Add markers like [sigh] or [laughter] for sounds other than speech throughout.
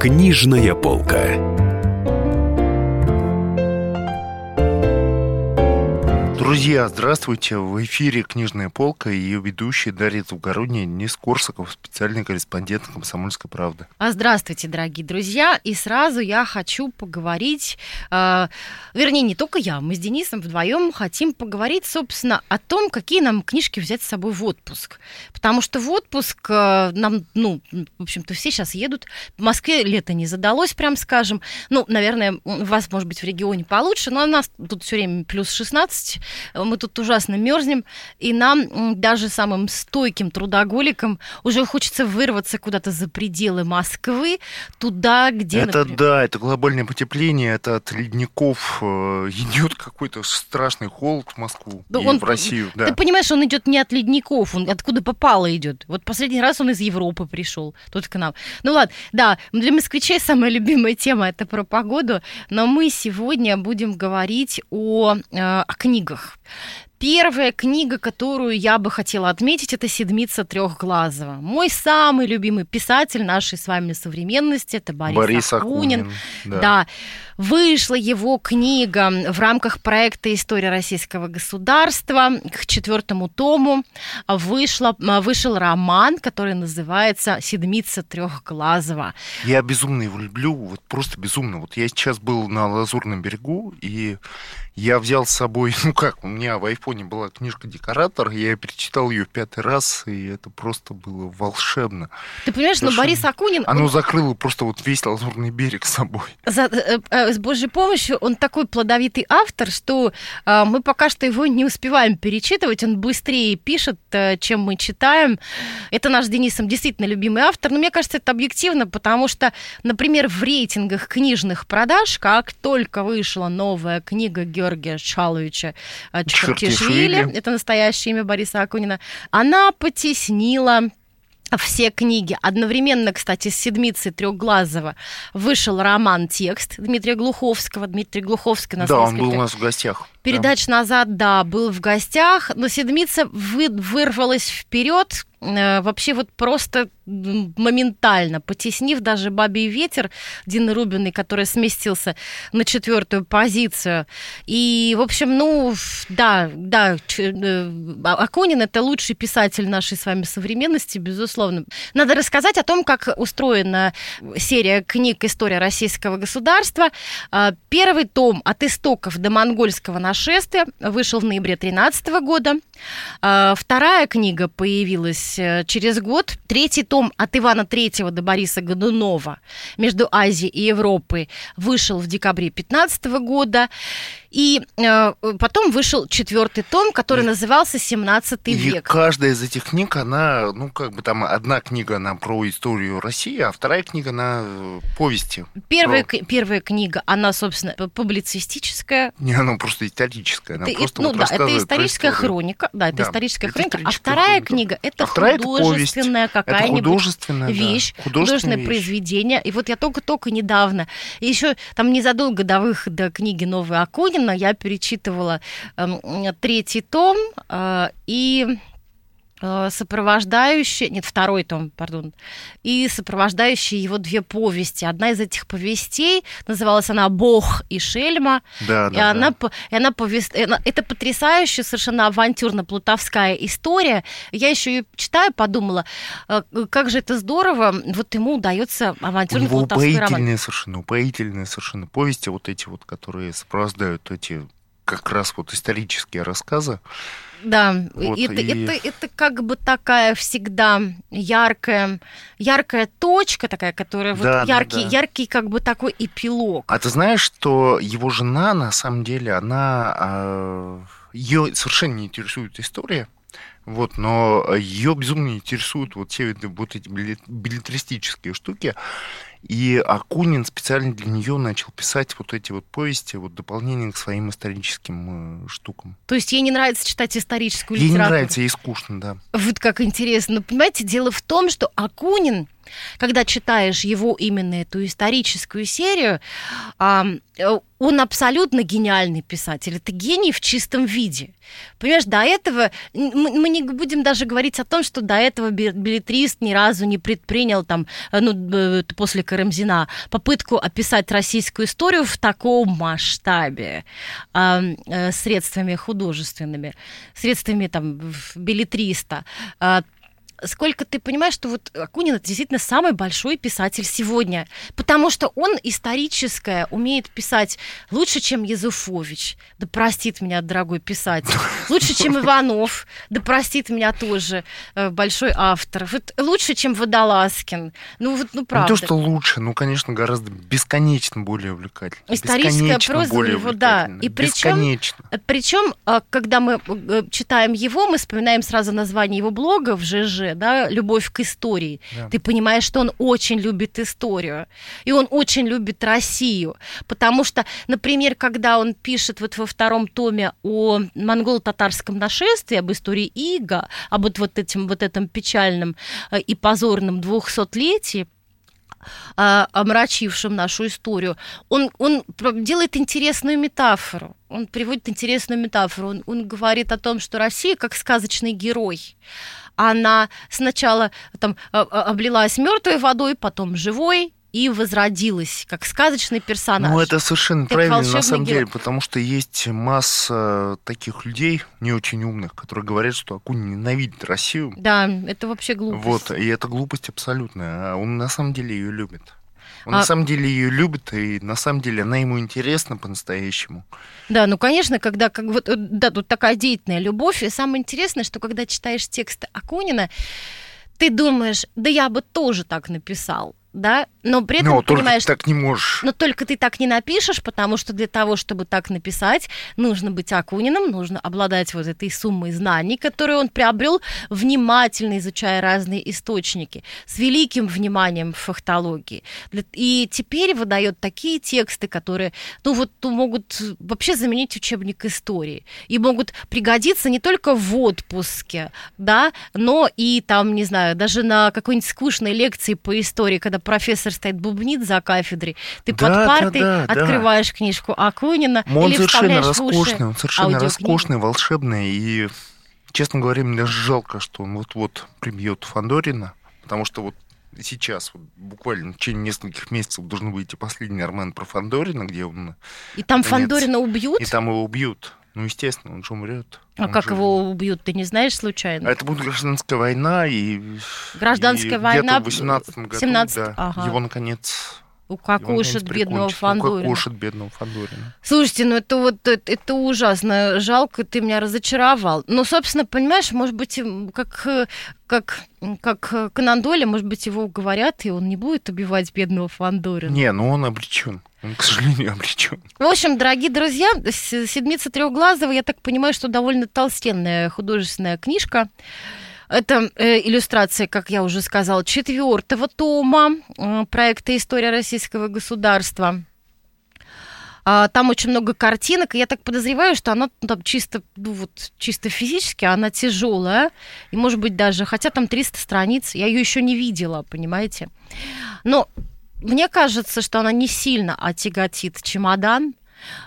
Книжная полка. Друзья, здравствуйте! В эфире «Книжная полка» и ее ведущий Дарья Завгородняя, Денис Корсаков, специальный корреспондент «Комсомольской правды». А здравствуйте, дорогие друзья! И сразу я хочу поговорить, э, вернее, не только я, мы с Денисом вдвоем хотим поговорить, собственно, о том, какие нам книжки взять с собой в отпуск. Потому что в отпуск э, нам, ну, в общем-то, все сейчас едут. В Москве лето не задалось, прям скажем. Ну, наверное, у вас, может быть, в регионе получше, но у нас тут все время плюс 16, мы тут ужасно мерзнем, и нам даже самым стойким трудоголикам уже хочется вырваться куда-то за пределы Москвы, туда, где... Это например... да, это глобальное потепление, это от ледников э, идет какой-то страшный холод в Москву да и он, в Россию. Да. Ты понимаешь, он идет не от ледников, он откуда попало идет. Вот последний раз он из Европы пришел, тут к нам. Ну ладно, да, для москвичей самая [laughs] любимая тема это про погоду, но мы сегодня будем говорить о, э, о книгах. Первая книга, которую я бы хотела отметить, это «Седмица трехглазого». Мой самый любимый писатель нашей с вами современности, это Борис, Борис Акунин. Акунин да. да. Вышла его книга в рамках проекта «История российского государства». К четвертому тому вышла, вышел роман, который называется «Седмица трехглазого». Я безумно его люблю, вот просто безумно. Вот я сейчас был на Лазурном берегу, и я взял с собой, [laughs] ну как, у меня в айфоне была книжка «Декоратор», я перечитал ее в пятый раз, и это просто было волшебно. Ты понимаешь, но Борис Акунин... Оно он... закрыло просто вот весь Лазурный берег с собой. За, э, э, с Божьей помощью он такой плодовитый автор, что э, мы пока что его не успеваем перечитывать, он быстрее пишет, э, чем мы читаем. Это наш Денисом действительно любимый автор, но мне кажется, это объективно, потому что, например, в рейтингах книжных продаж, как только вышла новая книга Георгия Чаловича э, Чертишвили, это настоящее имя Бориса Акунина, она потеснила все книги. Одновременно, кстати, с «Седмицей Трехглазого» вышел роман «Текст» Дмитрия Глуховского. Дмитрий Глуховский нас Да, он был у нас в гостях. Передач да. назад, да, был в гостях, но «Седмица» вы, вырвалась вперед, Э, вообще вот просто моментально, потеснив даже «Бабий ветер» Дины Рубиной, который сместился на четвертую позицию. И, в общем, ну, да, да, э, а, Акунин – это лучший писатель нашей с вами современности, безусловно. Надо рассказать о том, как устроена серия книг «История российского государства». А, первый том «От истоков до монгольского нашествия» вышел в ноябре 2013 года. А, вторая книга появилась появилась э, через год. Третий том от Ивана Третьего до Бориса Годунова между Азией и Европой вышел в декабре 2015 года. И э, потом вышел четвертый том, который и, назывался «17 век». И каждая из этих книг, она, ну, как бы там одна книга, она про историю России, а вторая книга, она э, повести. Первая, про... первая книга, она, собственно, публицистическая. Не, она просто историческая. Она это, просто ну вот да, это историческая хроника. Да, это да, историческая это хроника. А вторая хроника. книга – это а художественная какая-нибудь вещь, да, художественное вещь. произведение. И вот я только-только недавно, еще там незадолго до выхода книги «Новый Акунин», Пушкина я перечитывала э, третий том, э, и сопровождающие, нет, второй том, пардон, и сопровождающие его две повести. Одна из этих повестей называлась она «Бог и Шельма», да, и, да, она, да. и она повест... это потрясающая, совершенно авантюрно-плутовская история. Я еще ее читаю, подумала, э, как же это здорово, вот ему удается авантюрно-плутовский роман. упоительные совершенно, упоительные совершенно повести, вот эти вот, которые сопровождают эти как раз вот исторические рассказы. Да, вот, это, и... это, это как бы такая всегда яркая, яркая точка такая, которая да, вот яркий, да, да. яркий как бы такой эпилог. А ты знаешь, что его жена на самом деле, она а, ее совершенно не интересует история. Вот, но ее безумно интересуют вот все вот эти билетристические штуки. И Акунин специально для нее начал писать вот эти вот повести, вот дополнение к своим историческим э, штукам. То есть ей не нравится читать историческую ей литературу? Ей не нравится, ей скучно, да. Вот как интересно. Но, понимаете, дело в том, что Акунин когда читаешь его именно эту историческую серию, он абсолютно гениальный писатель. Это гений в чистом виде. Понимаешь, до этого мы не будем даже говорить о том, что до этого билетрист ни разу не предпринял там, ну, после Карамзина попытку описать российскую историю в таком масштабе э, средствами художественными, средствами там билетриста а, сколько ты понимаешь, что вот Акунин это действительно самый большой писатель сегодня, потому что он историческое умеет писать лучше, чем Язуфович, да простит меня дорогой писатель, лучше, чем Иванов, да простит меня тоже э, большой автор, вот лучше, чем Водолазкин, ну вот, ну правда. Не то, что лучше, ну, конечно, гораздо бесконечно более увлекательно. Историческая проза более его, да, и причем, причем, э, когда мы э, читаем его, мы вспоминаем сразу название его блога в ЖЖ, да, любовь к истории. Да. Ты понимаешь, что он очень любит историю, и он очень любит Россию, потому что, например, когда он пишет вот во втором томе о монголо-татарском нашествии, об истории Ига, об вот, вот этим вот этом печальном э, и позорном двухсотлетии, а, омрачившим нашу историю, он, он делает интересную метафору. Он приводит интересную метафору. Он, он говорит о том, что Россия как сказочный герой она сначала там а, а, облилась мертвой водой, потом живой, и возродилась как сказочный персонаж. Ну, это совершенно правильно на самом герой. деле, потому что есть масса таких людей, не очень умных, которые говорят, что Акунин ненавидит Россию. Да, это вообще глупость. Вот, и это глупость абсолютная. А он на самом деле ее любит. Он а... на самом деле ее любит, и на самом деле она ему интересна по-настоящему. Да, ну, конечно, когда как вот, э, да, тут такая деятельная любовь, и самое интересное, что когда читаешь тексты Акунина, ты думаешь, да я бы тоже так написал да, но при этом но понимаешь, так не можешь. Но только ты так не напишешь, потому что для того, чтобы так написать, нужно быть Акуниным, нужно обладать вот этой суммой знаний, которые он приобрел, внимательно изучая разные источники, с великим вниманием в фактологии. И теперь выдает такие тексты, которые, ну вот, ну, могут вообще заменить учебник истории и могут пригодиться не только в отпуске, да, но и там, не знаю, даже на какой-нибудь скучной лекции по истории, когда профессор стоит бубнит за кафедрой, ты да, под партой да, да, открываешь да. книжку Акунина он или совершенно роскошный, он совершенно роскошный, волшебный, и, честно говоря, мне даже жалко, что он вот-вот прибьет Фандорина, потому что вот сейчас, вот, буквально в течение нескольких месяцев должен выйти последний роман про Фандорина, где он... И там наконец, Фандорина убьют? И там его убьют. Ну, естественно, он же умрет. А он как же... его убьют, ты не знаешь случайно? А это будет гражданская война и... Гражданская и война в 18 году, 17... да, ага. его, наконец, Укокошит бедного Фандорина. Укокошит бедного Фандорина. Слушайте, ну это вот это, это ужасно. Жалко, ты меня разочаровал. Ну, собственно, понимаешь, может быть, как, как, как Конан Дойля, может быть, его уговорят, и он не будет убивать бедного Фандорина. Не, ну он обречен. Он, к сожалению, [laughs] обречен. В общем, дорогие друзья, «Седмица трехглазого», я так понимаю, что довольно толстенная художественная книжка. Это э, иллюстрация, как я уже сказала, четвертого тома э, проекта «История российского государства». А, там очень много картинок, и я так подозреваю, что она ну, там чисто, ну, вот, чисто физически, она тяжелая, и, может быть, даже, хотя там 300 страниц, я ее еще не видела, понимаете. Но мне кажется, что она не сильно отяготит чемодан,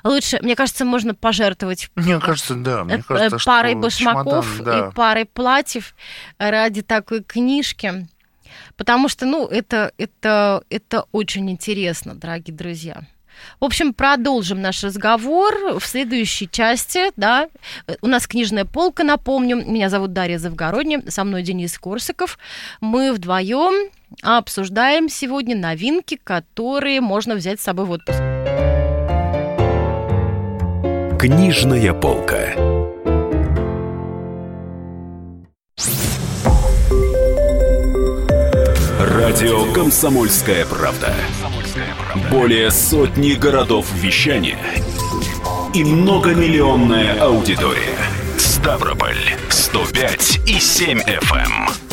Лучше, мне кажется, можно пожертвовать. Мне кажется, да. Мне кажется, парой башмаков чемодан, да. и парой платьев ради такой книжки. Потому что, ну, это, это, это очень интересно, дорогие друзья. В общем, продолжим наш разговор в следующей части, да. У нас книжная полка, напомню. Меня зовут Дарья Завгородня, со мной Денис Корсаков. Мы вдвоем обсуждаем сегодня новинки, которые можно взять с собой в отпуск. Книжная полка. Радио Комсомольская правда". Более сотни городов вещания и многомиллионная аудитория. Ставрополь 105 и 7 FM.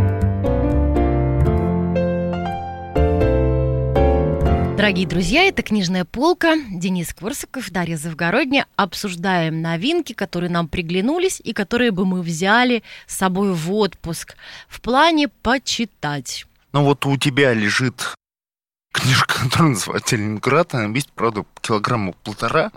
Дорогие друзья, это «Книжная полка». Денис Кворсаков, Дарья Завгородня. Обсуждаем новинки, которые нам приглянулись и которые бы мы взяли с собой в отпуск в плане почитать. Ну вот у тебя лежит книжка, [laughs] которая называется «Ленинград». Она весит, правда, килограмма полтора.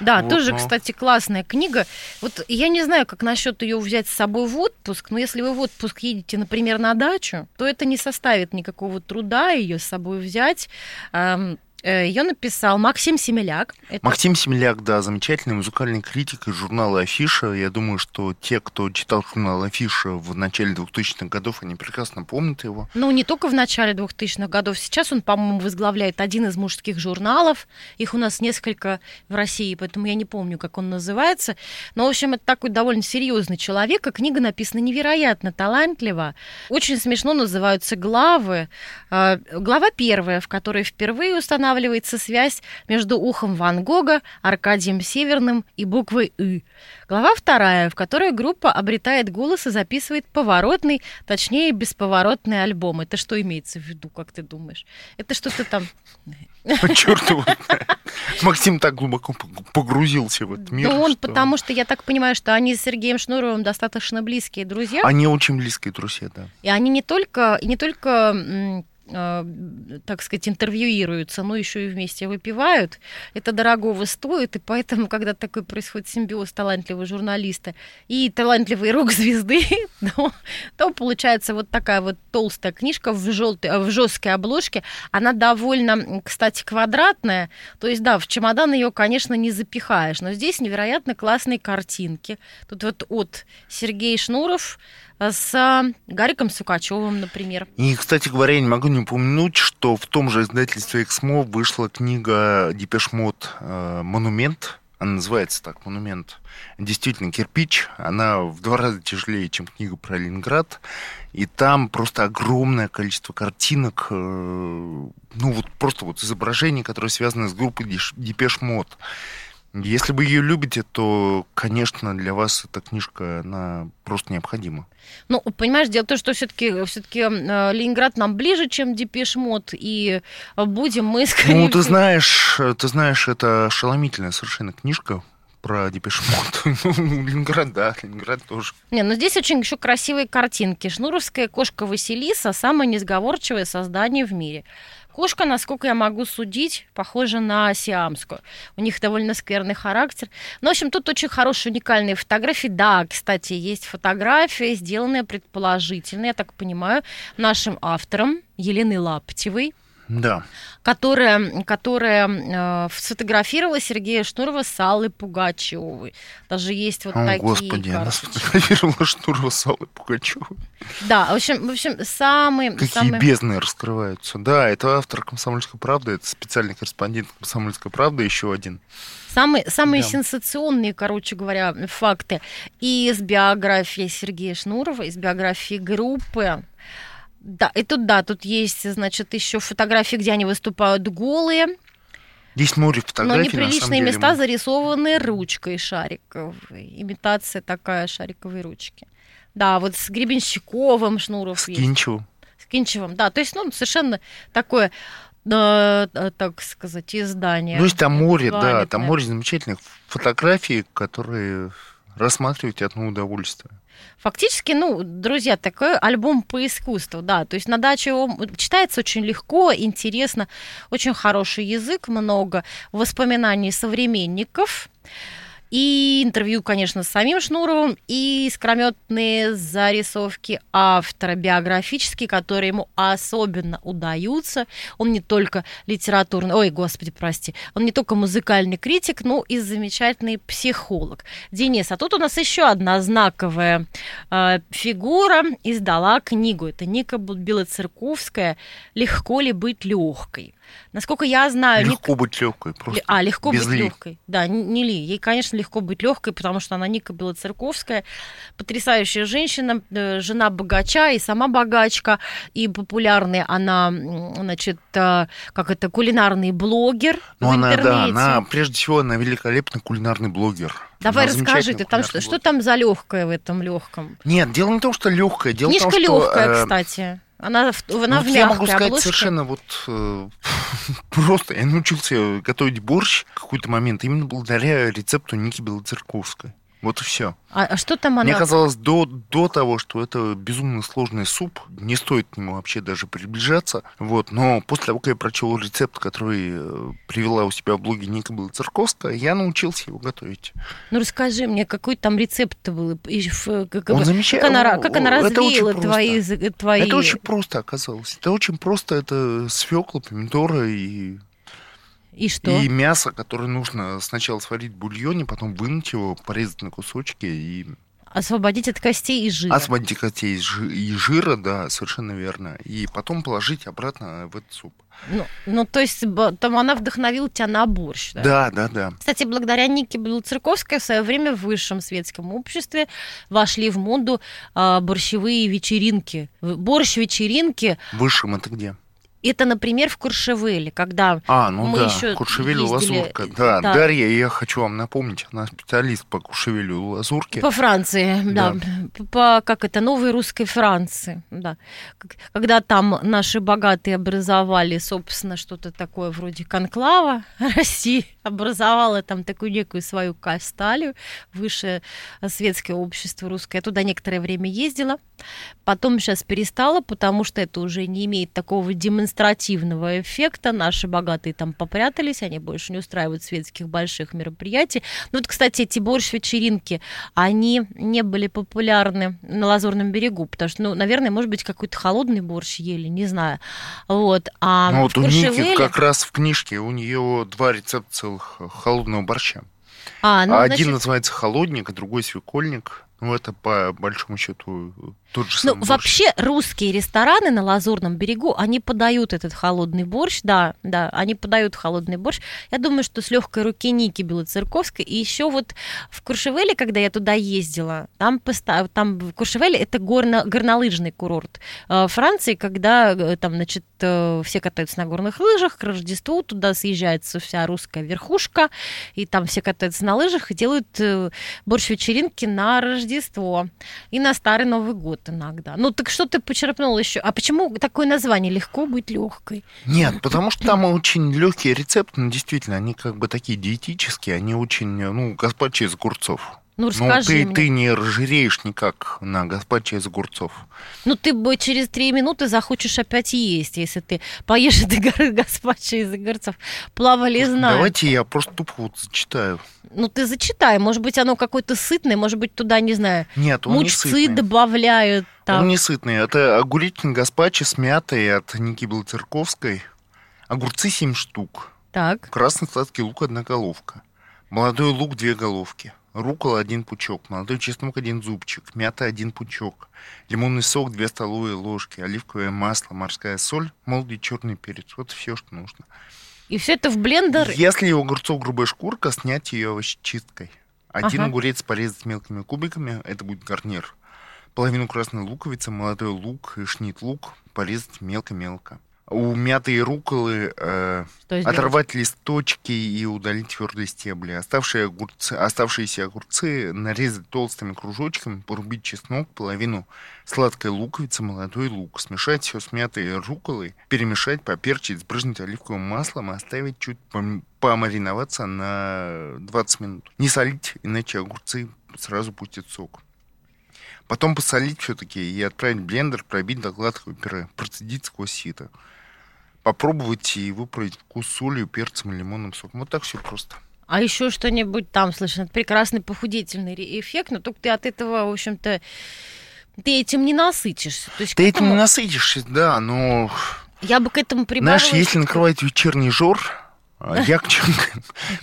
Да, Вот, тоже, но- кстати, классная книга. Вот я не знаю, как насчет ее взять с собой в отпуск, но если вы в отпуск едете, например, на дачу, то это не составит никакого труда ее с собой взять. Ее написал Максим Семеляк. Это Максим Семеляк, да, замечательный музыкальный критик из журнала «Афиша». Я думаю, что те, кто читал журнал «Афиша» в начале 2000-х годов, они прекрасно помнят его. Ну, не только в начале 2000-х годов. Сейчас он, по-моему, возглавляет один из мужских журналов. Их у нас несколько в России, поэтому я не помню, как он называется. Но, в общем, это такой довольно серьезный человек, и книга написана невероятно талантливо. Очень смешно называются главы. А, Глава первая, в которой впервые устанавливается связь между ухом Ван Гога, Аркадием Северным и буквой «ы». Глава вторая, в которой группа обретает голос и записывает поворотный, точнее, бесповоротный альбом. Это что имеется в виду, как ты думаешь? Это что-то там... Черт его. Максим так глубоко погрузился в этот мир. ну, он, потому что я так понимаю, что они с Сергеем Шнуровым достаточно близкие друзья. Они очень близкие друзья, да. И они не только, не только так сказать, интервьюируются, но еще и вместе выпивают. Это дорогого стоит, и поэтому, когда такой происходит симбиоз талантливого журналиста и талантливой рок-звезды, [laughs] то, то получается вот такая вот толстая книжка в, желтой, в жесткой обложке. Она довольно, кстати, квадратная. То есть, да, в чемодан ее, конечно, не запихаешь, но здесь невероятно классные картинки. Тут вот от Сергей Шнуров с э, Гариком Сукачевым, например. И, кстати говоря, я не могу не упомянуть, что в том же издательстве «Эксмо» вышла книга Depeche Mode э, «Монумент». Она называется так, «Монумент». Действительно, кирпич. Она в два раза тяжелее, чем книга про Ленинград. И там просто огромное количество картинок, э, ну вот просто вот изображений, которые связаны с группой Depeche Mode. Если вы ее любите, то, конечно, для вас эта книжка, она просто необходима. Ну, понимаешь, дело в том, что все-таки все-таки Ленинград нам ближе, чем Depeche Mode, и э, будем мы [laughs] скорее Ну, ты знаешь, ты знаешь, это ошеломительная совершенно книжка про Depeche Mode. [laughs] Ну, Ленинград, да, Ленинград тоже. Не, ну здесь очень еще красивые картинки. Шнуровская кошка Василиса – самое несговорчивое создание в мире. Кошка, насколько я могу судить, похожа на сиамскую. У них довольно скверный характер. Ну, в общем, тут очень хорошие уникальные фотографии. Да, кстати, есть фотография, сделанная предположительно, я так понимаю, нашим автором Еленой Лаптевой, Да. которая, которая э, сфотографировала Сергея Шнурова с Аллой Пугачевой. Даже есть вот О, такие господи, она карточки. сфотографировала Штурова с Аллой Пугачевой. Да, в общем, в общем, самый, Какие самый- бездны раскрываются. Да, это автор «Комсомольской правды», это специальный корреспондент «Комсомольской правды», еще один. самые, самые Да. сенсационные, короче говоря, факты и из биографии Сергея Шнурова, из биографии группы. Да, и тут, да, тут есть, значит, еще фотографии, где они выступают голые, Здесь море но фотографий, самом неприличные деле. места зарисованы ручкой шариковой. Имитация такая шариковой ручки. Да, вот с Гребенщиковым Шнуров С есть. Кинчевым. С Кинчевым, да. То есть, ну, совершенно такое, э, э, так сказать, издание. Ну, есть там море, да, там море замечательных фотографий, которые рассматривать одно удовольствие. Фактически, ну, друзья, такой альбом по искусству, да. То есть на даче его читается очень легко, интересно, очень хороший язык, много воспоминаний современников. И интервью, конечно, с самим Шнуровым, и искрометные зарисовки автора биографические, которые ему особенно удаются. Он не только литературный, ой, господи, прости, он не только музыкальный критик, но и замечательный психолог. Денис, а тут у нас еще одна знаковая э, фигура издала книгу. Это Ника Белоцерковская «Легко ли быть легкой?». Насколько я знаю, Легко быть легкой, просто. а, легко без быть ли. легкой. Да, не Ли. Ей, конечно, легко быть легкой, потому что она Ника Белоцерковская, потрясающая женщина, э, жена богача и сама богачка, и популярная она, значит, э, как это, кулинарный блогер Ну, в она, интернете. да, она, прежде всего, она великолепный кулинарный блогер. Давай Она расскажи, ты там что, что была. там за легкое в этом легком? Нет, дело не в том, что легкое. Дело Книжка в том, что... легкая, э, кстати. Она, она ну, в я могу сказать обложке. совершенно вот э, [laughs] просто. Я научился готовить борщ в какой-то момент именно благодаря рецепту Ники Белоцерковской. Вот и все. А, а что там она? Мне казалось до, до того, что это безумно сложный суп, не стоит к нему вообще даже приближаться. Вот. Но после того, как я прочел рецепт, который э, привела у себя в блоге Ника Белоцерковская, я научился его готовить. Ну расскажи мне, какой там рецепт был? И как, Он бы- замеча- как она, как она это развеяла просто. твои, твои... Это очень просто оказалось. Это очень просто. Это свекла, помидоры и И что? И мясо, которое нужно сначала сварить в бульоне, потом вынуть его, порезать на кусочки и Освободить от костей и жира. освободить костей из жи- и жира, да, совершенно верно. И потом положить обратно в этот суп. Ну, ну, то есть там она вдохновила тебя на борщ, да? Да, да, да. Кстати, благодаря Нике Белоцерковской в свое время в высшем светском обществе вошли в моду а, борщевые вечеринки. В- Борщ-вечеринки Высшим это где? Это, например, в Куршевеле, когда А, ну Мы да, ещё Куршевель ездили, Лазурка. Да, да. Дарья, я хочу вам напомнить, она специалист по Куршевелю Лазурке. По Франции, да. По, как это, новой русской Франции, да. Когда там наши богатые образовали, собственно, что-то такое вроде конклава [laughs] России, образовала там такую некую свою касталью, высшее светское общество русское. Я туда некоторое время ездила, потом сейчас перестала, потому что это уже не имеет такого демонстративного эффекта. Наши богатые там попрятались, они больше не устраивают светских больших мероприятий. Ну вот, кстати, эти борщ-вечеринки, они не были популярны на Лазурном берегу, потому что, ну, наверное, может быть, какой-то холодный борщ ели, не знаю. Вот. А Ну вот у Ники как раз в книжке у нее два рецепта целых холодного борща. А, ну, Один значит, называется холодник, а другой свекольник. Ну, это по большому счету тот же Ну, самый борщ. вообще русские рестораны на Лазурном берегу, они подают этот холодный борщ, да, да, они подают холодный борщ. Я думаю, что с легкой руки Ники Белоцерковской. И еще вот в Куршевеле, когда я туда ездила, там, поста- там в Куршевеле это горно- горнолыжный курорт э, Франции, когда э, там, значит, все катаются на горных лыжах, к Рождеству туда съезжается вся русская верхушка, и там все катаются на лыжах и делают э, борщ-вечеринки на Рождество и на Старый Новый год иногда. Ну так что ты почерпнул еще? А почему такое название «Легко быть легкой»? Нет, потому что там очень легкие рецепты, но действительно, они как бы такие диетические, они очень, ну, гаспачо из огурцов. Ну Ну, расскажи ты, мне. ты не разжиреешь никак на гаспачо из огурцов. Ну ты бы через три минуты захочешь опять есть, если ты поешь это гор- [laughs] гаспачо из огурцов. Плавали знаю. Давайте я просто тупо вот зачитаю. Ну ты зачитай, может быть оно какое-то сытное, может быть туда, не знаю, Нет, он не мучцы сытный. добавляют. Там. Он не сытный. Это огуречный гаспачо с мятой от Ники Белоцерковской. Огурцы 7 штук. Так, Красный сладкий лук одна головка. Молодой лук две головки. Рукола один пучок. Молодой чеснок один зубчик. Мята один пучок. Лимонный сок две столовые ложки. Оливковое масло, морская соль, молотый черный перец. Вот все, что нужно. и все это в блендер. Если у огурцов грубая шкурка, снять ее овощечисткой. Один Ага. огурец порезать мелкими кубиками, это будет гарнир. Половину красной луковицы, молодой лук и шнит лук порезать мелко-мелко. У мяты и руколы э, оторвать листочки и удалить твердые стебли. Оставшие огурцы, оставшиеся огурцы нарезать толстыми кружочками, порубить чеснок, половину сладкой луковицы, молодой лук. Смешать все с мятой и руколой, перемешать, поперчить, сбрызнуть оливковым маслом и оставить чуть пом- помариноваться на 20 минут. Не солить, иначе огурцы сразу пустят сок. Потом посолить все-таки и отправить в блендер, пробить до гладкого пюре, процедить сквозь сито. Попробовать и выправить вкус солью, перцем лимонным соком. Вот так все просто. А еще что-нибудь там, слышно, прекрасный похудительный эффект, но только ты от этого, в общем-то, ты этим не насытишься. То есть Ты к этим не этому- насытишься, да, но... Я бы к этому прибавила... Знаешь, если накрывать вечерний жор, а я к человеку,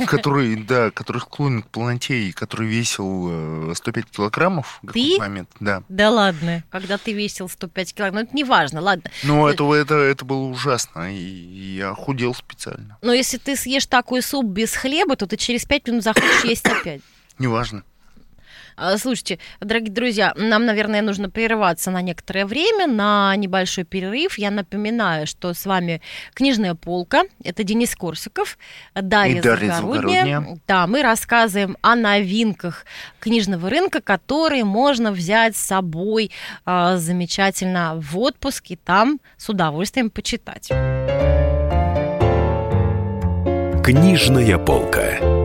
который, да, который склонен к полноте и который весил э, 105 килограммов в какой-то момент, да. Да ладно, когда ты весил 105 килограмм, ну это не важно, ладно. Но это, это, это было ужасно, и я худел специально. Но если ты съешь такой суп без хлеба, то ты через 5 минут захочешь есть опять. Неважно. А, слушайте, дорогие друзья, нам, наверное, нужно прерываться на некоторое время, на небольшой перерыв. Я напоминаю, что с вами «Книжная полка». Это Денис Корсиков, Дарья, И Дарья Завгородняя. Завгородняя. Да, мы рассказываем о новинках книжного рынка, которые можно взять с собой а, замечательно в отпуск и там с удовольствием почитать. Книжная полка.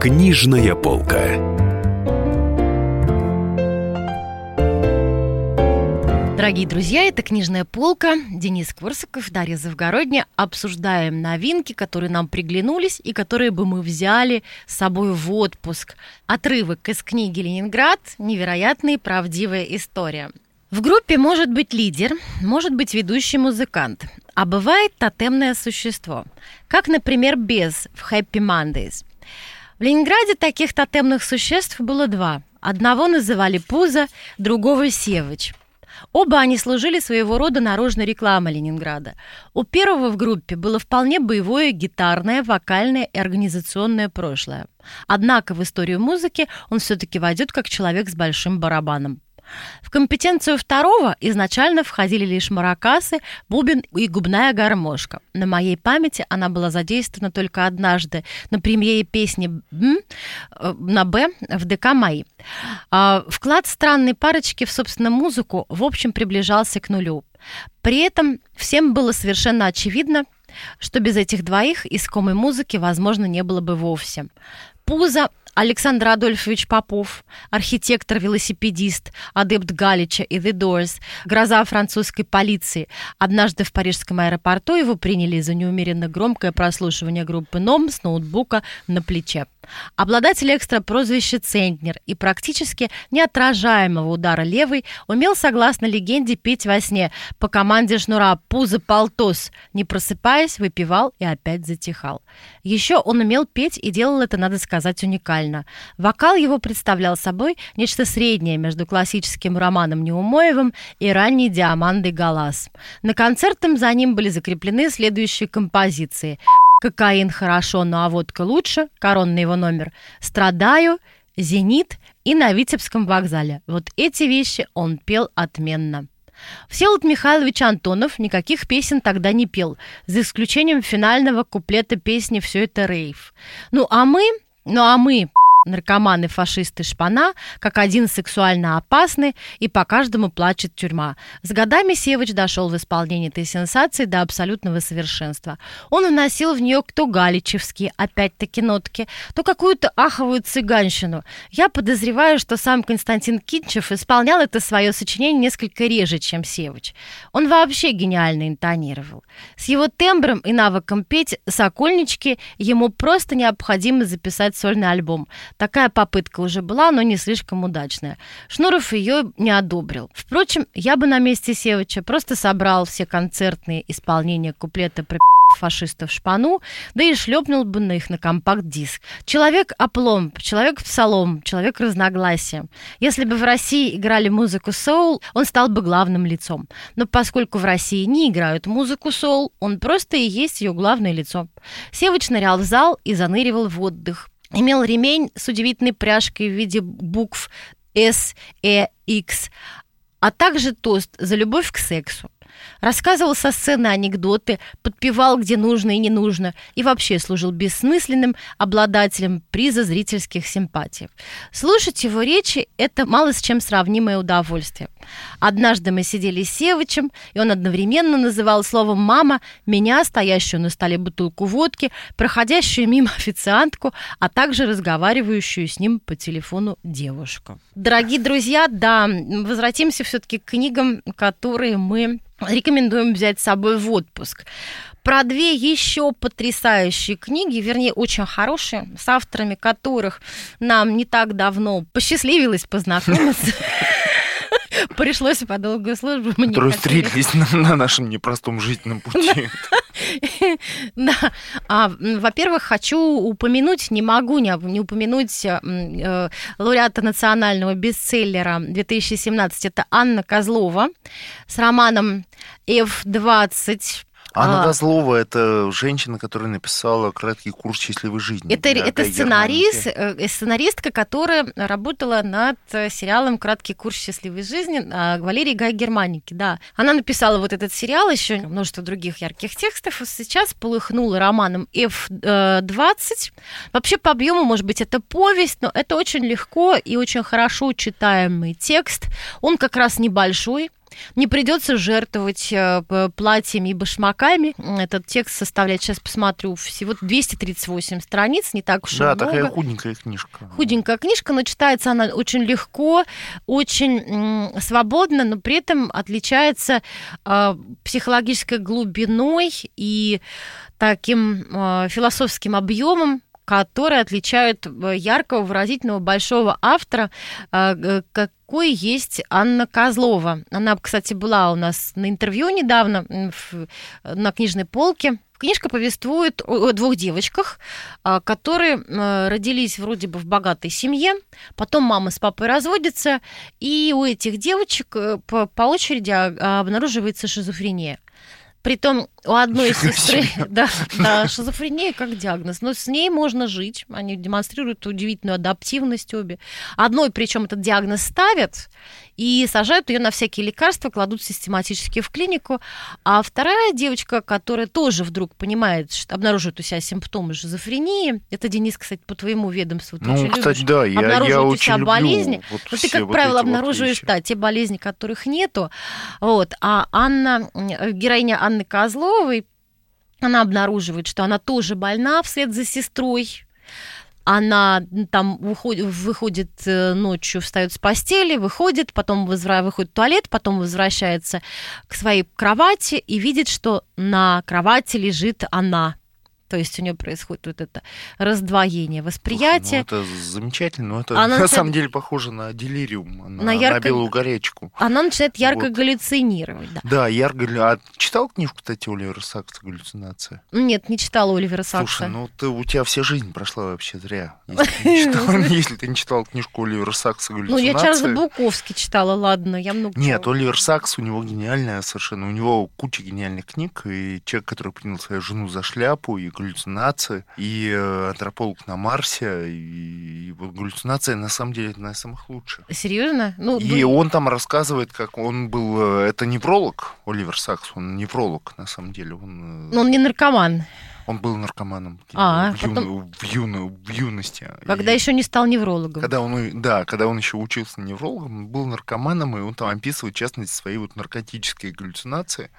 Книжная полка. Дорогие друзья, это «Книжная полка». Денис Кворсаков, Дарья Завгородня. Обсуждаем новинки, которые нам приглянулись и которые бы мы взяли с собой в отпуск. Отрывок из книги «Ленинград. Невероятная и правдивая история». В группе может быть лидер, может быть ведущий музыкант, а бывает тотемное существо, как, например, без в «Happy Mondays». В Ленинграде таких тотемных существ было два. Одного называли Пузо, другого Севыч. Оба они служили своего рода наружной рекламой Ленинграда. У первого в группе было вполне боевое гитарное, вокальное и организационное прошлое. Однако в историю музыки он все-таки войдет как человек с большим барабаном. В компетенцию второго изначально входили лишь маракасы, бубен и губная гармошка. На моей памяти она была задействована только однажды на премьере песни «М» э, на «Б» в ДК «Мои». А, Вклад странной парочки в, собственно, музыку в общем приближался к нулю. При этом всем было совершенно очевидно, что без этих двоих искомой музыки, возможно, не было бы вовсе. Пузо Александр Адольфович Попов, архитектор-велосипедист, адепт Галича и The Doors, гроза французской полиции. Однажды в парижском аэропорту его приняли за неумеренно громкое прослушивание группы «Ном» с ноутбука на плече. Обладатель экстра прозвища «Центнер» и практически неотражаемого удара левой умел, согласно легенде, петь во сне по команде шнура «Пузо полтос», не просыпаясь, выпивал и опять затихал. Еще он умел петь и делал это, надо сказать, уникально. Вокал его представлял собой нечто среднее между классическим Романом Неумоевым и ранней Диамандой Галас. На концертом за ним были закреплены следующие композиции – Кокаин хорошо, ну а водка лучше, коронный его номер. Страдаю, Зенит и на Витебском вокзале. Вот эти вещи он пел отменно. Всеволод Михайлович Антонов никаких песен тогда не пел, за исключением финального куплета песни «Все это рейв». Ну а мы, ну а мы, наркоманы, фашисты, шпана, как один сексуально опасны, и по каждому плачет тюрьма. С годами Севыч дошел в исполнении этой сенсации до абсолютного совершенства. Он вносил в нее то галичевские, опять-таки, нотки, то какую-то аховую цыганщину. Я подозреваю, что сам Константин Кинчев исполнял это свое сочинение несколько реже, чем Севыч. Он вообще гениально интонировал. С его тембром и навыком петь «Сокольнички» ему просто необходимо записать сольный альбом – Такая попытка уже была, но не слишком удачная. Шнуров ее не одобрил. Впрочем, я бы на месте Севича просто собрал все концертные исполнения куплета про фашистов шпану, да и шлепнул бы на их на компакт-диск. Человек оплом, человек псалом, человек разногласия. Если бы в России играли музыку соул, он стал бы главным лицом. Но поскольку в России не играют музыку соул, он просто и есть ее главное лицо. Севыч нырял в зал и заныривал в отдых имел ремень с удивительной пряжкой в виде букв S, E, X, а также тост за любовь к сексу. Рассказывал со сцены анекдоты, подпевал где нужно и не нужно, и вообще служил бессмысленным обладателем приза зрительских симпатий. Слушать его речи – это мало с чем сравнимое удовольствие. Однажды мы сидели с Севычем, и он одновременно называл словом «мама» меня, стоящую на столе бутылку водки, проходящую мимо официантку, а также разговаривающую с ним по телефону девушку. Дорогие друзья, да, возвратимся все-таки к книгам, которые мы рекомендуем взять с собой в отпуск. Про две еще потрясающие книги, вернее, очень хорошие, с авторами которых нам не так давно посчастливилось познакомиться. [laughs] [laughs] Пришлось по долгую службу. Мы Которые встретились на, на нашем непростом жизненном [laughs] пути. [laughs] Да. А, во-первых, хочу упомянуть, не могу не, не упомянуть э, лауреата национального бестселлера 2017. Это Анна Козлова с романом F20 Анна а, Козлова – это женщина, которая написала краткий курс счастливой жизни. Это, это сценарист, э, сценаристка, которая работала над сериалом «Краткий курс счастливой жизни» а, Валерии Гай Германики, да. Она написала вот этот сериал, еще множество других ярких текстов, и сейчас полыхнула романом F20. Вообще по объему, может быть, это повесть, но это очень легко и очень хорошо читаемый текст. Он как раз небольшой, не придется жертвовать э, платьями и башмаками. Этот текст составляет, сейчас посмотрю, всего 238 страниц, не так уж да, и много. Да, такая худенькая книжка. Худенькая книжка, но читается она очень легко, очень свободно, но при этом отличается э, психологической глубиной и таким э, философским объемом, которые отличают яркого, выразительного, большого автора, какой есть Анна Козлова. Она, кстати, была у нас на интервью недавно на книжной полке. Книжка повествует о двух девочках, а, которые родились вроде бы в богатой семье, потом мама с папой разводятся, и у этих девочек э, по, по очереди а, обнаруживается шизофрения. Притом у одной сестры [laughs] да, да, шизофрения как диагноз, но с ней можно жить. Они демонстрируют удивительную адаптивность обе. Одной, причем этот диагноз ставят, и сажают ее на всякие лекарства, кладут систематически в клинику. А вторая девочка, которая тоже вдруг понимает, что обнаруживает у себя симптомы шизофрении, это, Денис, кстати, по твоему ведомству, ты ну, очень кстати, любишь, да, я, я очень у себя люблю болезни, вот но ты, как вот правило, обнаруживаешь, вот да, те болезни, которых нету. Вот. А Анна, героиня Анны Козловой, она обнаруживает, что она тоже больна вслед за сестрой, она там выходит, выходит э, ночью, встает с постели, выходит, потом возра... выходит в туалет, потом возвращается к своей кровати и видит, что на кровати лежит она. То есть у нее происходит вот это раздвоение восприятия. Ну это замечательно, но это Она на начинает... самом деле похоже на делириум, на, на, ярко... на белую горячку. Она начинает ярко вот. галлюцинировать. Да, да ярко. А читал книжку, кстати, Оливера Сакса «Галлюцинация»? Нет, не читала Оливера Сакса. Слушай, ну ты, у тебя вся жизнь прошла вообще зря, [laughs] [laughs] если ты не читал книжку Оливера Сакса «Галлюцинация». Ну, я Чарльза Буковски читала, ладно, я много Нет, Оливер Сакс, у него гениальная совершенно, у него куча гениальных книг, и человек, который принял свою жену за шляпу, и галлюцинации, и э, антрополог на Марсе, и, и вот галлюцинация на самом деле одна из самых лучших. Серьезно? Ну, и ну... он там рассказывает, как он был... Э, это невролог, Оливер Сакс, он невролог на самом деле. Он, э, Но он не наркоман. Он был наркоманом а, в, потом... юно, в, юно, в юности. Когда и... еще не стал неврологом. Когда он, да, когда он еще учился неврологом, он был наркоманом, и он там описывает, в частности, свои вот наркотические галлюцинации,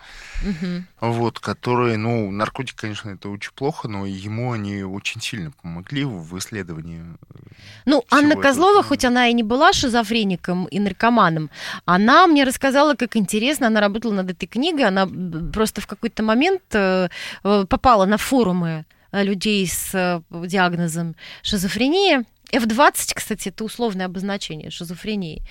угу. вот, которые, ну, наркотики, конечно, это очень плохо, но ему они очень сильно помогли в исследовании. Э, ну, Анна Козлова, этого. хоть она и не была шизофреником и наркоманом, она мне рассказала, как интересно, она работала над этой книгой, она просто в какой-то момент э, э, попала на форум форумы э, людей с э, диагнозом шизофрения. F20, кстати, это условное обозначение шизофрении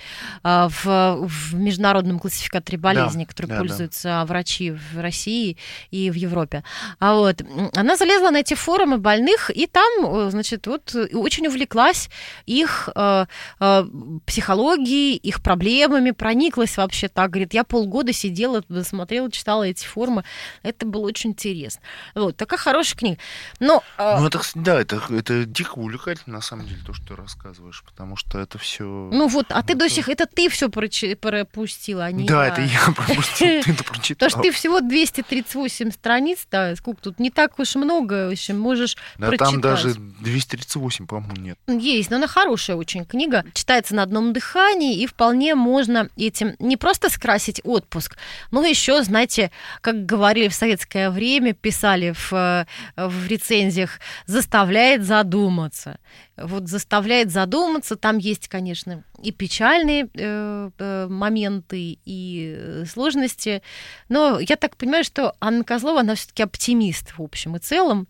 а, в, в международном классификаторе болезней, да, который да, пользуются да. врачи в России и в Европе. А вот она залезла на эти форумы больных, и там, э, значит, вот очень увлеклась их э, э, психологией, их проблемами, прониклась вообще так. Говорит, я полгода сидела, смотрела, читала эти форумы. Это было очень интересно. Вот, такая хорошая книга. Но, э... Ну, это, да, это, это дико увлекательно, на самом деле то, что ты рассказываешь, потому что это все. Ну вот, а ты до сих это ты все пропустила, а не Да, я. это я [laughs] пропустил, ты это прочитал. Потому что ты всего 238 страниц, да, сколько тут, не так уж много, в общем, можешь Да там даже 238, по-моему, нет. Есть, но она хорошая очень книга, читается на одном дыхании, и вполне можно этим не просто скрасить отпуск, но еще, знаете, как говорили в советское время, писали в, э, в рецензиях, заставляет задуматься вот заставляет задуматься. Там есть, конечно, и печальные э, э, моменты, и э, сложности. Но я так понимаю, что Анна Козлова, она все-таки оптимист в общем и целом.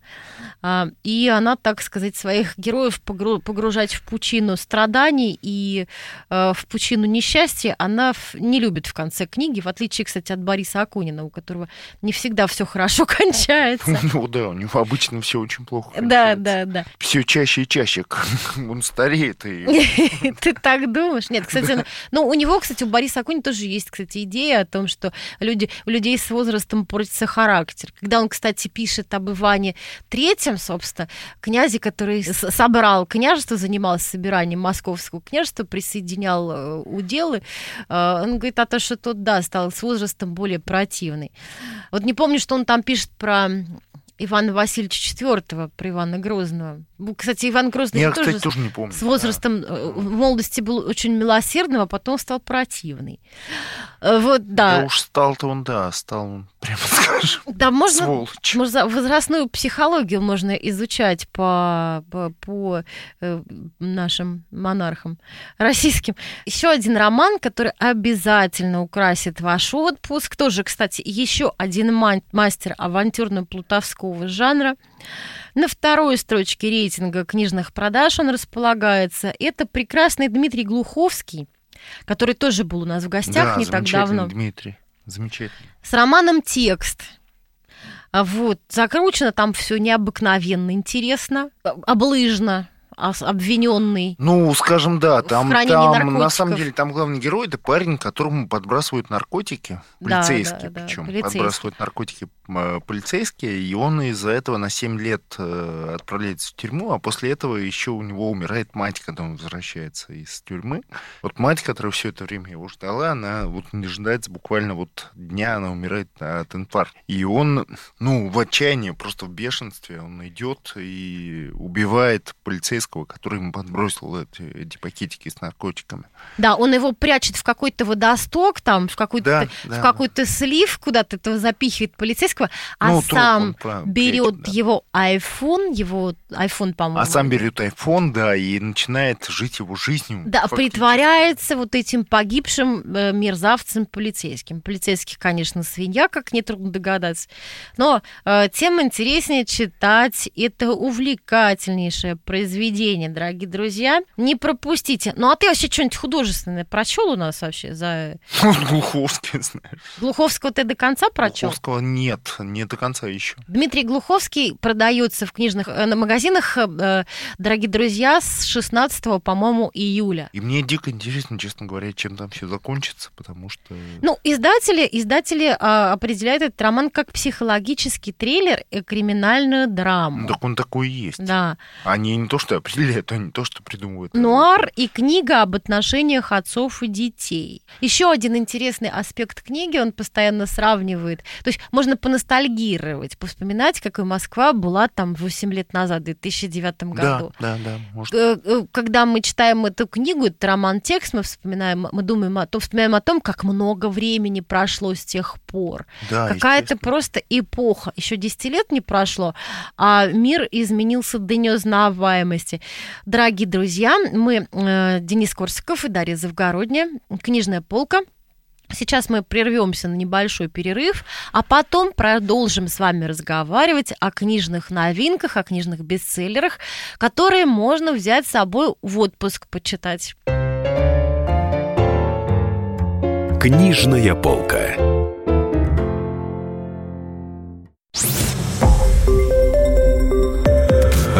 Э, и она, так сказать, своих героев погружать в пучину страданий и э, в пучину несчастья она не любит в конце книги, в отличие, кстати, от Бориса Акунина, у которого не всегда все хорошо [laughs] кончается. Ну да, у него обычно все очень плохо. Да, да, да. Все чаще и чаще. [laughs] Он стареет. И... [laughs] Ты так думаешь? Нет, кстати, ну у него, кстати, у Бориса Акунина тоже есть, кстати, идея о том, что люди, у людей с возрастом портится характер. Когда он, кстати, пишет об Иване Третьем, собственно, князе, который собрал княжество, занимался собиранием московского княжества, присоединял э, уделы, э, он говорит о том, что тот, да, стал с возрастом более противный. Вот не помню, что он там пишет про Ивана Васильевича IV, про Ивана Грозного. Кстати, Иван Грозный Я, тоже, кстати, тоже не помню. с возрастом да. Э, в молодости был очень милосердным, а потом стал противный. Э, вот, да. Да уж стал-то он, да, стал он, прямо скажем, Да, можно, сволочь. можно возрастную психологию можно изучать по, по, по э, нашим монархам российским. Еще один роман, который обязательно украсит ваш отпуск. Тоже, кстати, еще один мастер авантюрно-плутовского жанра. На второй строчке рейтинга книжных продаж он располагается. Это прекрасный Дмитрий Глуховский, который тоже был у нас в гостях да, не так давно. Дмитрий, замечательно. С романом «Текст». А вот, закручено там все необыкновенно интересно, облыжно, обвиненный. Ну, скажем, да, там, там на самом деле там главный герой это парень, которому подбрасывают наркотики, полицейские да, да, причем, да, подбрасывают наркотики э, полицейские, и он из-за этого на 7 лет э, отправляется в тюрьму, а после этого еще у него умирает мать, когда он возвращается из тюрьмы. Вот мать, которая все это время его ждала, она вот не дожидается буквально вот дня, она умирает от инфаркта. И он, ну, в отчаянии, просто в бешенстве, он идет и убивает полицейского полицейского, который ему подбросил эти, эти пакетики с наркотиками. Да, он его прячет в какой-то водосток, там, в какой-то, да, в какой-то слив, куда-то этого запихивает полицейского, а ну, сам берет да. его iPhone, его iPhone, по-моему. А сам берет iPhone, да, и начинает жить его жизнью. Да, притворяется вот этим погибшим э, мерзавцем полицейским. Полицейских, конечно, свинья, как нетрудно догадаться. Но э, тем интереснее читать это увлекательнейшее произведение произведение, дорогие друзья. Не пропустите. Ну, а ты вообще что-нибудь художественное прочел у нас вообще за... [laughs] Глуховский, знаешь. Глуховского ты до конца прочел? Глуховского нет, не до конца еще. Дмитрий Глуховский продается в книжных э, на магазинах, э, дорогие друзья, с 16, по-моему, июля. И мне дико интересно, честно говоря, чем там все закончится, потому что... Ну, издатели, издатели а, определяют этот роман как психологический трейлер и криминальную драму. Так он такой и есть. Да. Они не то, что определяют, это не то, что придумывают. Нуар и книга об отношениях отцов и детей. Еще один интересный аспект книги, он постоянно сравнивает. То есть можно поностальгировать, повспоминать, какой Москва была там 8 лет назад, в 2009 году. Да, да, да. Может. Э, э, когда мы читаем эту книгу, это роман-текст, мы вспоминаем, мы думаем о том, вспоминаем о том, как много времени прошло с тех пор. Да, Какая-то просто эпоха. Еще 10 лет не прошло, а мир изменился до неузнаваемости области. Дорогие друзья, мы, э, Денис Корсаков и Дарья Завгородня, «Книжная полка». Сейчас мы прервемся на небольшой перерыв, а потом продолжим с вами разговаривать о книжных новинках, о книжных бестселлерах, которые можно взять с собой в отпуск почитать. Книжная полка.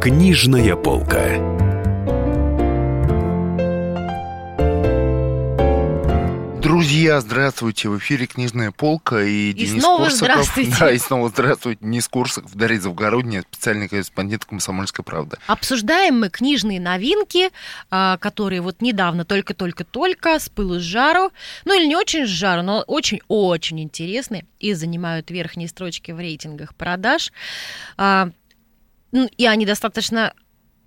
Книжная полка. Друзья, здравствуйте. В эфире «Книжная полка» и, И Денис снова Корсаков. здравствуйте. [laughs] Да, и снова здравствуйте. Денис Корсаков, Дарья Завгородняя, специальный корреспондент «Комсомольской правды». Обсуждаем мы книжные новинки, а, которые вот недавно только-только-только с пылу с жару, ну или не очень с жару, но очень-очень интересные и занимают верхние строчки в рейтингах продаж. Ну, И они достаточно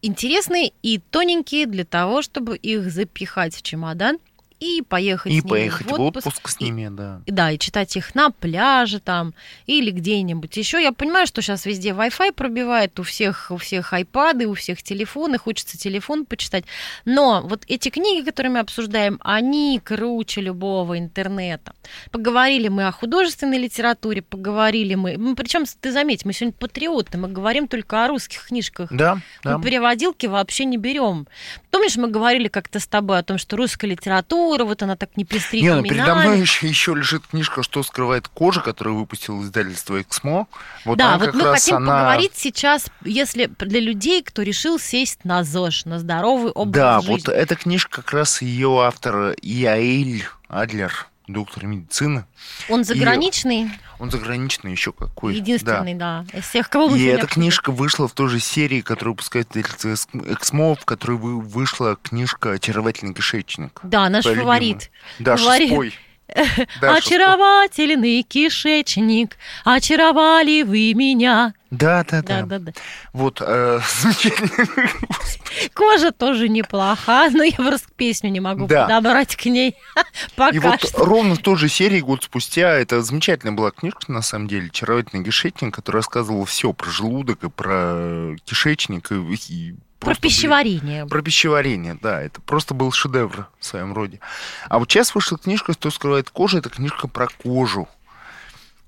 интересные и тоненькие для того, чтобы их запихать в чемодан и поехать И с ними поехать в в отпуск. отпуск с И- ними, да. да, и читать их на пляже там или где-нибудь еще. Я понимаю, что сейчас везде Wi-Fi пробивает, у всех, у всех айпады, у всех телефоны, хочется телефон почитать. Но вот эти книги, которые мы обсуждаем, они круче любого интернета. Поговорили мы о художественной литературе, поговорили мы... Ну, причем, ты заметь, мы сегодня патриоты, мы говорим только о русских книжках. Да, да. Мы переводилки вообще не берем. Помнишь, мы говорили как-то с тобой о том, что русская литература, вот она так не пестрит Не, ну, передо мной еще, еще лежит книжка «Что скрывает кожа», которую выпустил издательство «Эксмо». Вот да, вот мы хотим она... поговорить сейчас, если для людей, кто решил сесть на ЗОЖ, на здоровый образ Да, жизни. вот эта книжка как раз ее автор Яэль Адлер, доктор медицины. Он заграничный, Он заграничный еще какой. единственный, да. из всех, кого мы И эта книжка вышла в той же серии, которую выпускает Эксмо, в которой вы- вышла книжка «Очаровательный кишечник». Да, наш Твоя фаворит. Даша, Фаворит. [laughs] Очаровательный кишечник, очаровали вы меня. Да, да, Да, да. да, да. Вот, э. [laughs] Кожа тоже неплоха, [laughs] но я просто песню не могу Да. подобрать к ней. [laughs] Пока И вот что. ровно в той же серии, год спустя, это замечательная была книжка, на самом деле, «Очаровательный кишечник», которая рассказывала все про желудок и про кишечник, и, и Про пищеварение. Про пищеварение, да, это просто был шедевр в своем роде. А вот сейчас вышла книжка «Что скрывает кожа», это книжка про кожу.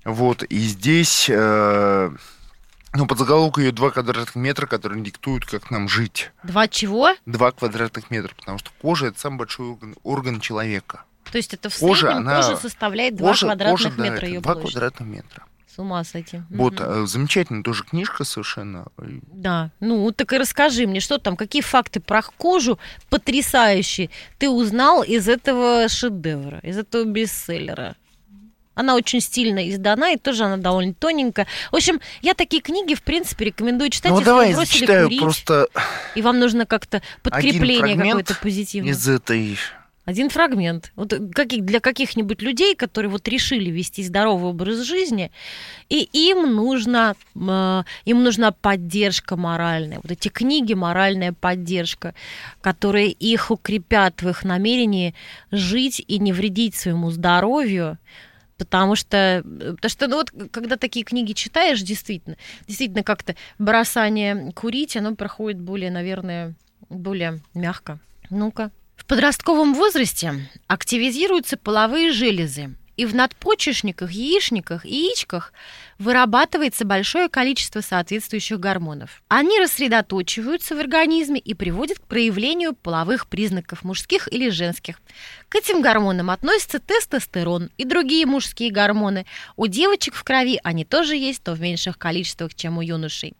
Вот, и здесь, э, ну, под заголовок ее два квадратных метра, которые диктуют, как нам жить. Два чего? Два квадратных метра, потому что кожа – это самый большой орган, орган человека. То есть это в Кожа, среднем она- кожа составляет 2 Кожа, квадратных кожа, да, метра это ее два площадь. квадратных метра. С ума сойти. Вот, э, замечательная тоже книжка совершенно. Да, ну так и расскажи мне, что там, какие факты про кожу потрясающие ты узнал из этого шедевра, из этого бестселлера? Она очень стильно издана, и тоже она довольно тоненькая. В общем, я такие книги, в принципе, рекомендую читать, Ну, если давай вы бросили зачитаю курить, просто и вам нужно как-то подкрепление какое-то позитивное. из этой Один фрагмент. Вот каких, для каких-нибудь людей, которые вот решили вести здоровый образ жизни, и им нужна, э, им нужна поддержка моральная. Вот эти книги «Моральная поддержка», которые их укрепят в их намерении жить и не вредить своему здоровью, Потому что, потому что ну вот, когда такие книги читаешь, действительно, действительно как-то бросание курить, оно проходит более, наверное, более мягко. Ну-ка. В подростковом возрасте активизируются половые железы, и в надпочечниках, яичниках и яичках вырабатывается большое количество соответствующих гормонов. Они рассредоточиваются в организме и приводят к проявлению половых признаков мужских или женских. К этим гормонам относятся тестостерон и другие мужские гормоны. У девочек в крови они тоже есть, но в меньших количествах, чем у юношей.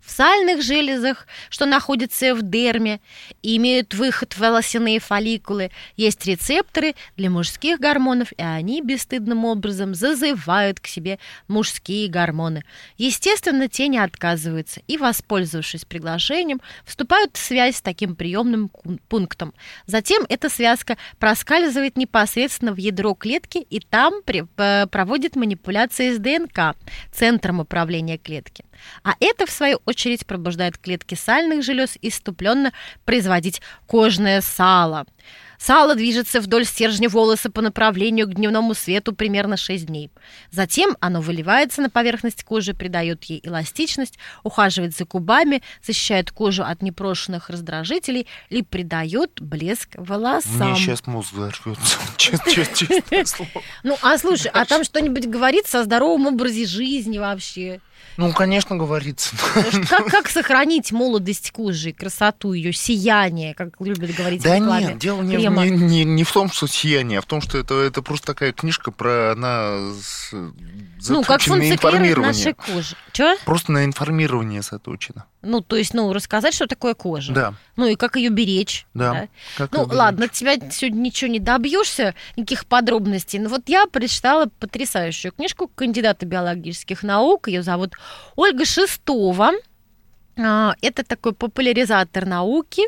В сальных железах, что находятся в дерме и имеют выход в волосяные фолликулы, есть рецепторы для мужских гормонов, и они бесстыдным образом зазывают к себе мужские гормоны. Естественно, те не отказываются и, воспользовавшись приглашением, вступают в связь с таким приемным пунктом. Затем эта связка проскальзывает непосредственно в ядро клетки и там п- проводит манипуляции с ДНК, центром управления клетки. А это, в свою очередь, пробуждает клетки сальных желез иступленно производить кожное сало. Сало движется вдоль стержня волоса по направлению к дневному свету примерно 6 дней. Затем оно выливается на поверхность кожи, придает ей эластичность, ухаживает за губами, защищает кожу от непрошенных раздражителей и придает блеск волосам. Мне сейчас мозг взорвется. [laughs] Честно, слово. Ну, а слушай, а там что-нибудь говорится о здоровом образе жизни вообще? Ну, конечно, говорится. Как, как сохранить молодость кожи, красоту ее, сияние, как любят говорить в Да рекламе? нет, дело не, не, не, не в том, что сияние, а в том, что это, это просто такая книжка про она с- ну, как заточена информирование. кожа. Че? Просто на информирование заточено. Ну, то есть, ну, рассказать, что такое кожа. Да. Ну, и как ее беречь. Да. Как ну, беречь? ладно, от тебя сегодня ничего не добьешься, никаких подробностей. Но вот я прочитала потрясающую книжку кандидата биологических наук. Ее зовут Ольга Шестова. А, Это такой популяризатор науки,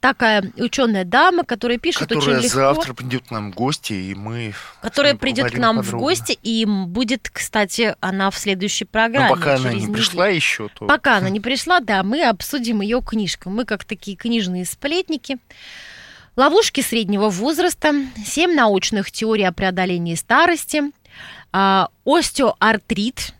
такая ученая дама, которая пишет Которая очень легко. завтра придет к нам в гости, и мы... Которая придет к нам в подробно. гости, и будет, кстати, она в следующей Но программе. пока она не неделю. пришла еще, то... Пока она [laughs] не пришла, да, мы обсудим ее книжку. Мы как такие книжные сплетники. Ловушки среднего возраста, семь научных теорий о преодолении старости, а, остеоартрит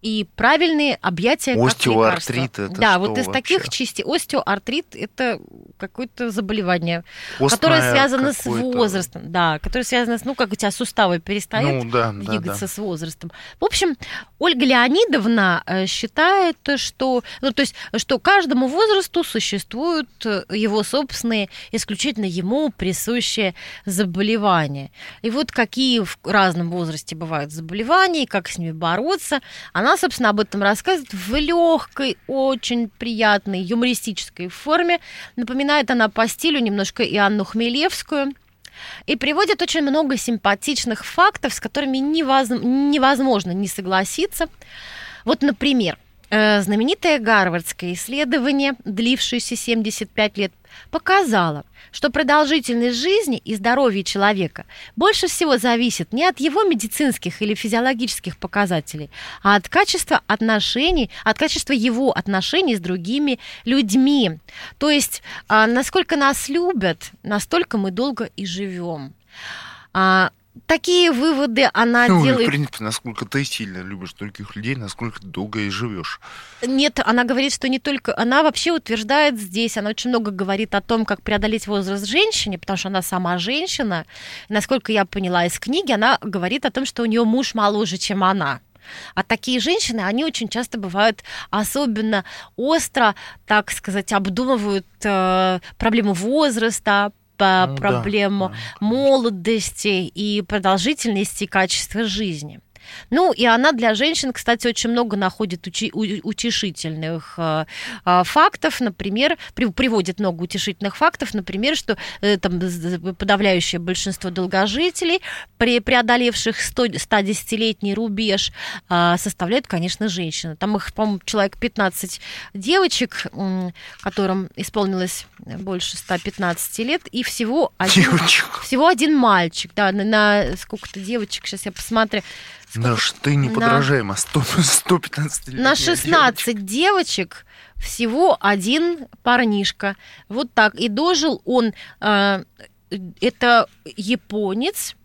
и правильные объятия Остеоартрит это Да, вот из таких вообще? частей. Остеоартрит – это какое-то заболевание, Постное которое связано с возрастом. Да, которое связано с, ну, как у тебя суставы перестают Ну, да, да, двигаться да. с возрастом. В общем, Ольга Леонидовна э, считает, что, ну, то есть, что каждому возрасту существуют э, его собственные, исключительно ему присущие заболевания. И вот какие в разном возрасте бывают заболевания, и как с ними бороться. Она, собственно, об этом рассказывает в легкой, очень приятной, юмористической форме. Напоминает она по стилю немножко и Анну Хмелевскую. И приводит очень много симпатичных фактов, с которыми невоз- невозможно не согласиться. Вот, например, знаменитое гарвардское исследование, длившееся 75 лет, показало, что продолжительность жизни и здоровье человека больше всего зависит не от его медицинских или физиологических показателей, а от качества отношений, от качества его отношений с другими людьми. То есть, а, насколько нас любят, настолько мы долго и живем. Такие выводы она Ну, и, в делает принципе, насколько ты сильно любишь других людей, насколько долго и живешь. Нет, она говорит, что не только... Она вообще утверждает здесь, она очень много говорит о том, как преодолеть возраст женщине, потому что она сама женщина. Насколько я поняла из книги, она говорит о том, что у нее муж моложе, чем она. А такие женщины, они очень часто бывают особенно остро, так сказать, обдумывают э, проблему возраста, Ну да, проблему да. молодости и продолжительности и качества жизни. Ну, и она для женщин, кстати, очень много находит учи- утешительных э, э, фактов. Например, при- приводит много утешительных фактов, например, что э, там подавляющее большинство долгожителей, при, преодолевших 100, 110-летний рубеж, э, составляют, конечно, женщины. Там их, по-моему, человек 15 девочек, м, которым исполнилось больше 115 лет, и всего один, Девочек. всего один мальчик. Да, на, на сколько-то девочек, сейчас я посмотрю. Даш, ты не На- подражаема. 100, 115 лет. На 16 девочек всего один парнишка. Вот так. И дожил он, э, это японец,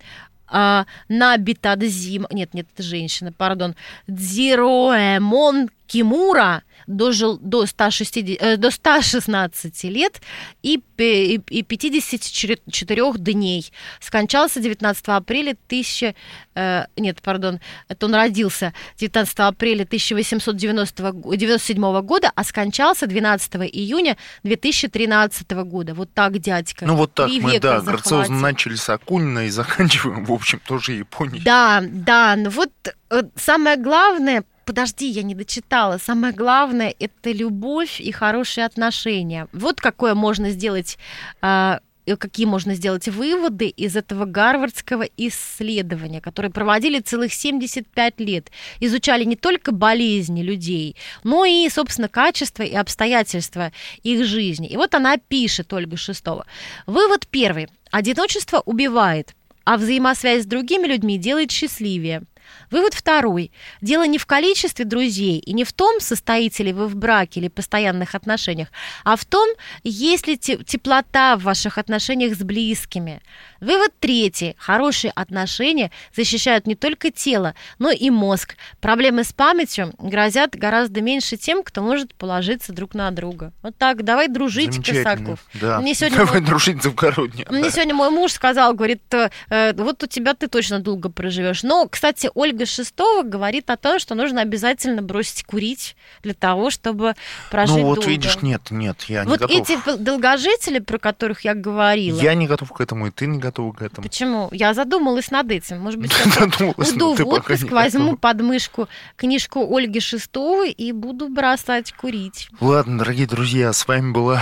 э, Набита Дзима, нет, нет, это женщина, пардон, Дзироэмон Кимура дожил до, 160, э, до 116 лет и, и, и 54 дней. Скончался 19 апреля 1000... э, нет, пардон, это он родился 19 апреля 1897 года, а скончался 12 июня 2013 года. Вот так, дядька. Ну вот так мы, да, захватил. грациозно начали с Акунина и заканчиваем, в общем, тоже Японией. Да, да, ну вот э, самое главное, подожди, я не дочитала, самое главное это любовь и хорошие отношения. Вот какое можно сделать, а, э, какие можно сделать выводы из этого гарвардского исследования, которое проводили целых 75 лет. Изучали не только болезни людей, но и, собственно, качество и обстоятельства их жизни. И вот она пишет, Ольга Шестова. Вывод первый. Одиночество убивает, а взаимосвязь с другими людьми делает счастливее. Вывод второй. Дело не в количестве друзей и не в том, состоите ли вы в браке или постоянных отношениях, а в том, есть ли те- теплота в ваших отношениях с близкими. Вывод третий. Хорошие отношения защищают не только тело, но и мозг. Проблемы с памятью грозят гораздо меньше тем, кто может положиться друг на друга. Вот так, давай дружить. Косаков. Да. Мне сегодня Давай мой- дружить завгороднее. мне да. сегодня мой муж сказал, говорит, э, вот у тебя ты точно долго проживешь. Но, кстати, Ольга Шестова говорит о том, что нужно обязательно бросить курить для того, чтобы прожить Ну вот долго. видишь, нет, нет, я вот не готов. эти дол- долгожители, про которых я говорила, Я не готов к этому, и ты не готова к этому. почему? Я задумалась над этим. Может быть, я [laughs] уйду в отпуск, возьму готова. под мышку книжку Ольги Шестовой и буду бросать курить. Ладно, дорогие друзья, с вами была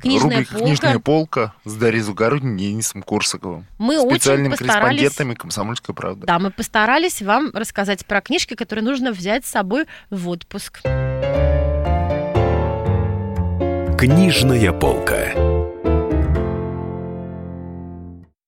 Книжная рубрика полка. «Книжная полка» с Дарьей Загородней и Денисом Корсаковым. Мы очень Специальными постарались... корреспондентами «Комсомольской правды». Да, мы постарались вам рассказать про книжки, которые нужно взять с собой в отпуск. Книжная полка.